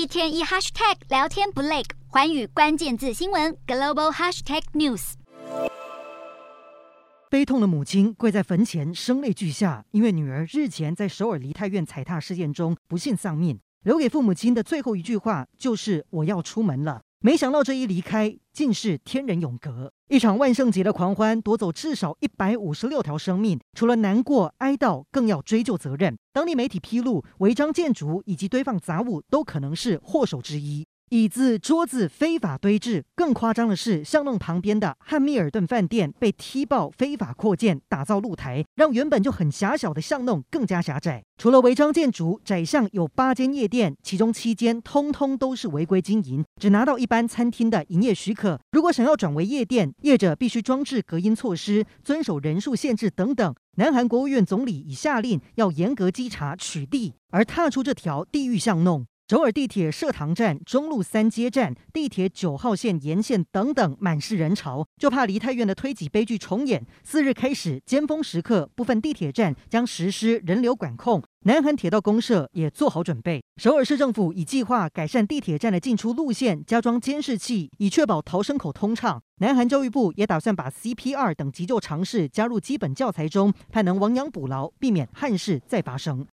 一天一 hashtag 聊天不累，寰宇关键字新闻 global hashtag news。悲痛的母亲跪在坟前，声泪俱下，因为女儿日前在首尔梨泰院踩踏事件中不幸丧命，留给父母亲的最后一句话就是“我要出门了”。没想到这一离开，竟是天人永隔。一场万圣节的狂欢夺走至少一百五十六条生命，除了难过哀悼，更要追究责任。当地媒体披露，违章建筑以及堆放杂物都可能是祸首之一。椅子、桌子非法堆置，更夸张的是，巷弄旁边的汉密尔顿饭店被踢爆非法扩建，打造露台，让原本就很狭小的巷弄更加狭窄。除了违章建筑，窄巷有八间夜店，其中七间通通都是违规经营，只拿到一般餐厅的营业许可。如果想要转为夜店，业者必须装置隔音措施，遵守人数限制等等。南韩国务院总理已下令要严格稽查取缔，而踏出这条地狱巷弄。首尔地铁社堂站、中路三街站、地铁九号线沿线等等满是人潮，就怕梨泰院的推挤悲剧重演。四日开始，尖峰时刻，部分地铁站将实施人流管控。南韩铁道公社也做好准备。首尔市政府已计划改善地铁站的进出路线，加装监视器，以确保逃生口通畅。南韩教育部也打算把 CPR 等急救常识加入基本教材中，盼能亡羊补牢，避免憾事再发生。